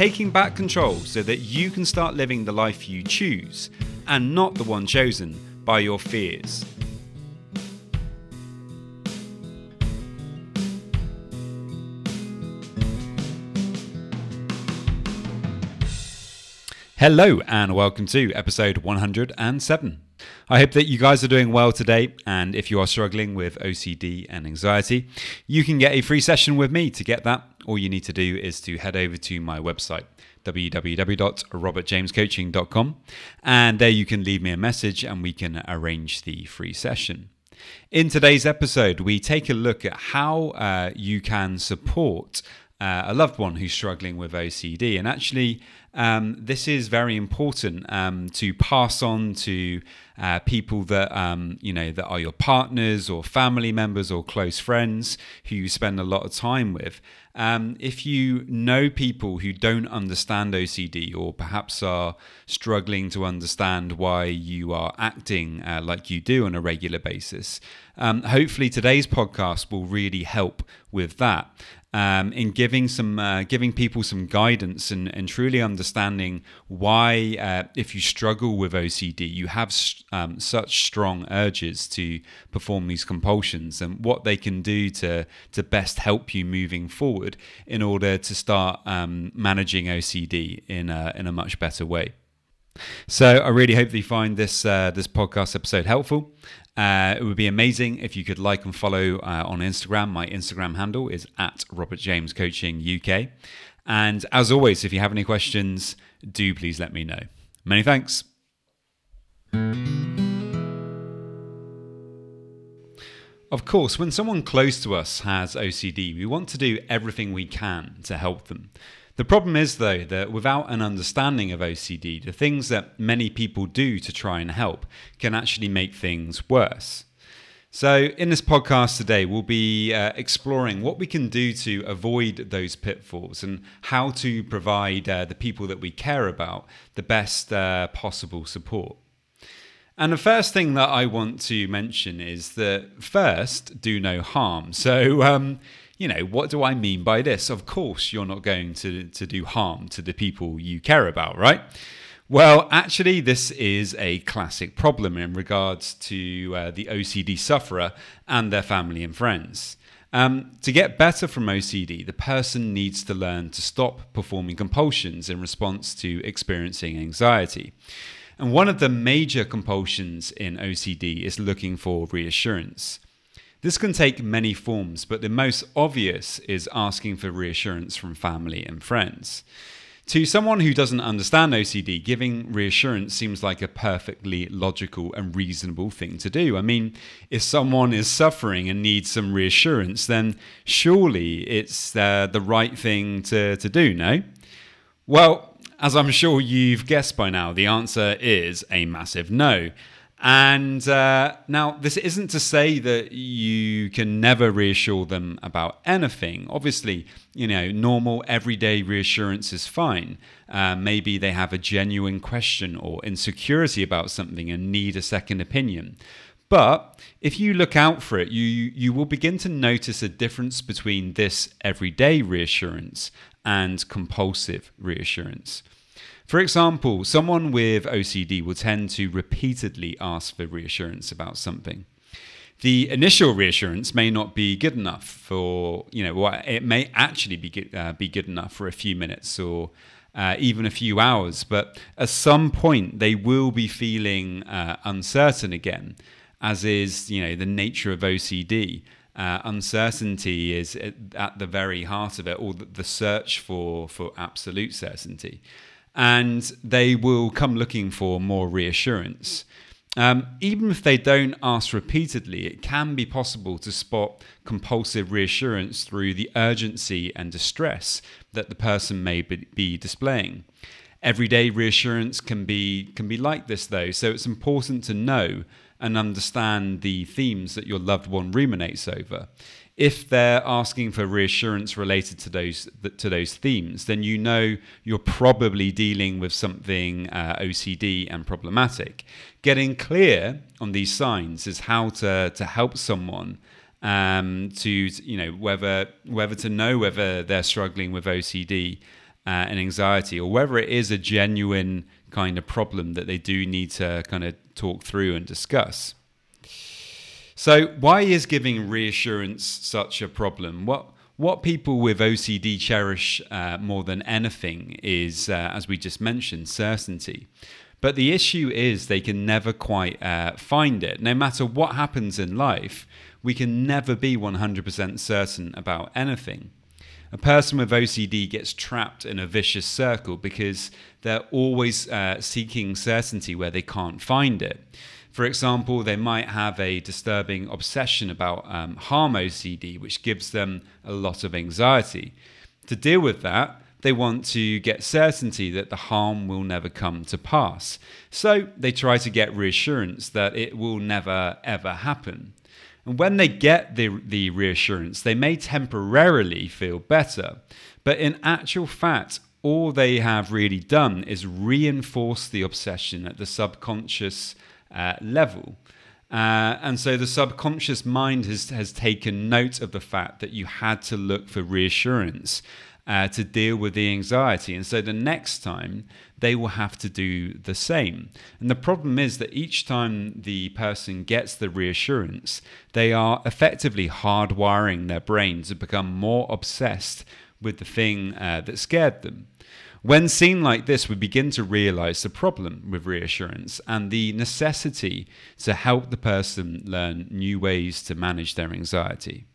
taking back control so that you can start living the life you choose and not the one chosen by your fears. Hello, and welcome to episode 107. I hope that you guys are doing well today. And if you are struggling with OCD and anxiety, you can get a free session with me. To get that, all you need to do is to head over to my website, www.robertjamescoaching.com. And there you can leave me a message and we can arrange the free session. In today's episode, we take a look at how uh, you can support uh, a loved one who's struggling with OCD. And actually, um, this is very important um, to pass on to uh, people that um, you know that are your partners or family members or close friends who you spend a lot of time with. Um, if you know people who don't understand OCD or perhaps are struggling to understand why you are acting uh, like you do on a regular basis, um, hopefully today's podcast will really help with that um, in giving some uh, giving people some guidance and, and truly understanding why uh, if you struggle with OCD you have um, such strong urges to perform these compulsions and what they can do to to best help you moving forward in order to start um, managing OCD in a, in a much better way. So I really hope that you find this uh, this podcast episode helpful. Uh, it would be amazing if you could like and follow uh, on Instagram. My Instagram handle is at Robert James Coaching UK. And as always, if you have any questions, do please let me know. Many thanks. Of course, when someone close to us has OCD, we want to do everything we can to help them. The problem is, though, that without an understanding of OCD, the things that many people do to try and help can actually make things worse. So, in this podcast today, we'll be uh, exploring what we can do to avoid those pitfalls and how to provide uh, the people that we care about the best uh, possible support. And the first thing that I want to mention is that first, do no harm. So, um, you know, what do I mean by this? Of course, you're not going to, to do harm to the people you care about, right? Well, actually, this is a classic problem in regards to uh, the OCD sufferer and their family and friends. Um, to get better from OCD, the person needs to learn to stop performing compulsions in response to experiencing anxiety. And one of the major compulsions in OCD is looking for reassurance. This can take many forms, but the most obvious is asking for reassurance from family and friends. To someone who doesn't understand OCD, giving reassurance seems like a perfectly logical and reasonable thing to do. I mean, if someone is suffering and needs some reassurance, then surely it's uh, the right thing to, to do, no? Well, as I'm sure you've guessed by now, the answer is a massive no. And uh, now, this isn't to say that you can never reassure them about anything. Obviously, you know, normal everyday reassurance is fine. Uh, maybe they have a genuine question or insecurity about something and need a second opinion. But if you look out for it, you, you will begin to notice a difference between this everyday reassurance and compulsive reassurance. For example, someone with OCD will tend to repeatedly ask for reassurance about something. The initial reassurance may not be good enough for, you know, it may actually be good, uh, be good enough for a few minutes or uh, even a few hours, but at some point they will be feeling uh, uncertain again, as is, you know, the nature of OCD. Uh, uncertainty is at the very heart of it, or the search for for absolute certainty and they will come looking for more reassurance. Um, even if they don't ask repeatedly, it can be possible to spot compulsive reassurance through the urgency and distress that the person may be displaying. Everyday reassurance can be can be like this though, so it's important to know and understand the themes that your loved one ruminates over. If they're asking for reassurance related to those to those themes, then you know you're probably dealing with something uh, OCD and problematic. Getting clear on these signs is how to to help someone um, to you know whether whether to know whether they're struggling with OCD uh, and anxiety or whether it is a genuine kind of problem that they do need to kind of talk through and discuss. So, why is giving reassurance such a problem? What what people with OCD cherish uh, more than anything is, uh, as we just mentioned, certainty. But the issue is they can never quite uh, find it. No matter what happens in life, we can never be 100% certain about anything. A person with OCD gets trapped in a vicious circle because they're always uh, seeking certainty where they can't find it. For example, they might have a disturbing obsession about um, harm OCD, which gives them a lot of anxiety. To deal with that, they want to get certainty that the harm will never come to pass. So they try to get reassurance that it will never ever happen. And when they get the, the reassurance, they may temporarily feel better. But in actual fact, all they have really done is reinforce the obsession at the subconscious uh, level. Uh, and so the subconscious mind has, has taken note of the fact that you had to look for reassurance uh, to deal with the anxiety. And so the next time they will have to do the same. And the problem is that each time the person gets the reassurance, they are effectively hardwiring their brain to become more obsessed with the thing uh, that scared them. When seen like this, we begin to realize the problem with reassurance and the necessity to help the person learn new ways to manage their anxiety.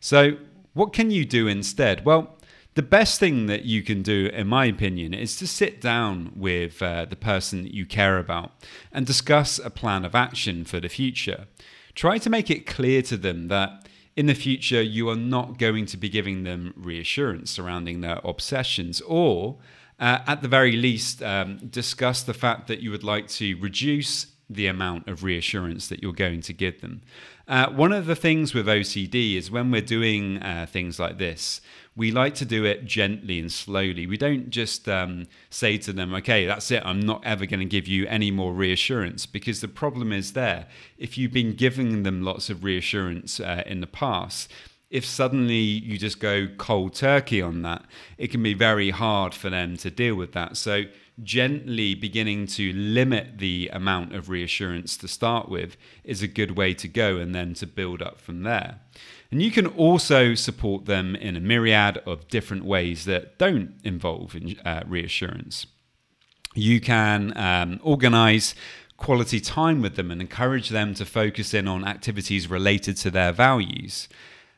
So, what can you do instead? Well, the best thing that you can do, in my opinion, is to sit down with uh, the person that you care about and discuss a plan of action for the future. Try to make it clear to them that in the future you are not going to be giving them reassurance surrounding their obsessions, or uh, at the very least, um, discuss the fact that you would like to reduce the amount of reassurance that you're going to give them. Uh, one of the things with OCD is when we're doing uh, things like this, we like to do it gently and slowly. We don't just um, say to them, okay, that's it, I'm not ever going to give you any more reassurance, because the problem is there. If you've been giving them lots of reassurance uh, in the past, if suddenly you just go cold turkey on that, it can be very hard for them to deal with that. So gently beginning to limit the amount of reassurance to start with is a good way to go and then to build up from there. And you can also support them in a myriad of different ways that don't involve uh, reassurance. You can um, organize quality time with them and encourage them to focus in on activities related to their values.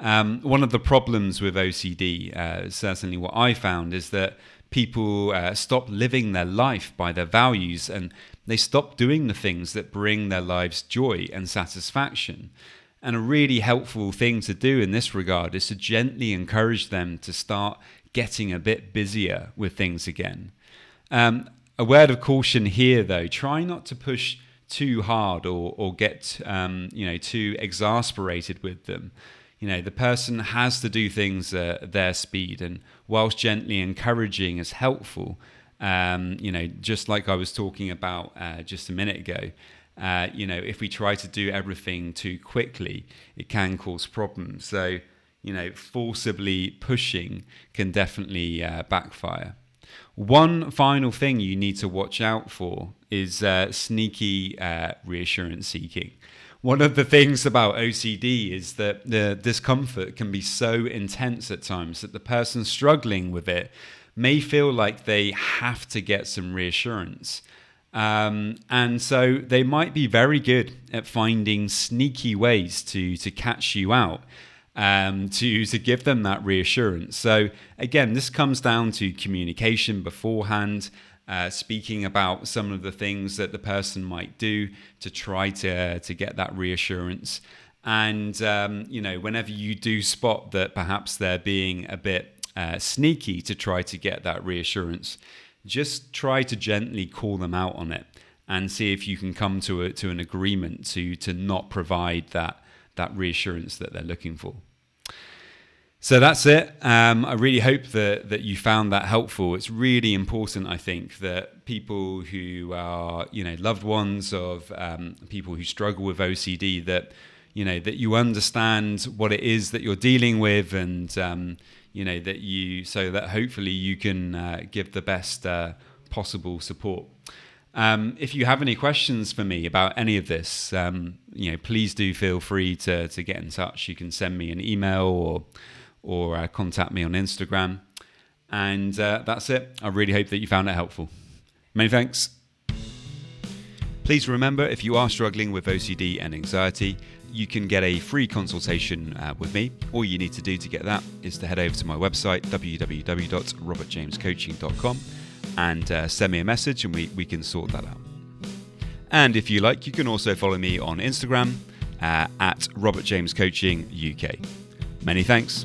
Um, one of the problems with OCD, uh, certainly what I found, is that people uh, stop living their life by their values and they stop doing the things that bring their lives joy and satisfaction. And a really helpful thing to do in this regard is to gently encourage them to start getting a bit busier with things again. Um, a word of caution here, though try not to push too hard or, or get um, you know too exasperated with them you know the person has to do things at their speed and whilst gently encouraging is helpful. Um, you know just like i was talking about uh, just a minute ago uh, you know if we try to do everything too quickly it can cause problems. So you know forcibly pushing can definitely uh, backfire. One final thing you need to watch out for is uh, sneaky uh, reassurance seeking one of the things about OCD is that the discomfort can be so intense at times that the person struggling with it may feel like they have to get some reassurance. Um, and so they might be very good at finding sneaky ways to, to catch you out. Um, to to give them that reassurance. So again, this comes down to communication beforehand, uh, speaking about some of the things that the person might do to try to to get that reassurance. And um, you know, whenever you do spot that perhaps they're being a bit uh, sneaky to try to get that reassurance, just try to gently call them out on it and see if you can come to a, to an agreement to to not provide that that reassurance that they're looking for. So that's it. Um, I really hope that that you found that helpful. It's really important, I think, that people who are you know loved ones of um, people who struggle with OCD that you know that you understand what it is that you're dealing with, and um, you know that you so that hopefully you can uh, give the best uh, possible support. Um, if you have any questions for me about any of this, um, you know, please do feel free to to get in touch. You can send me an email or or uh, contact me on Instagram. And uh, that's it. I really hope that you found it helpful. Many thanks. Please remember if you are struggling with OCD and anxiety, you can get a free consultation uh, with me. All you need to do to get that is to head over to my website, www.robertjamescoaching.com, and uh, send me a message and we, we can sort that out. And if you like, you can also follow me on Instagram uh, at Robert James Coaching UK. Many thanks.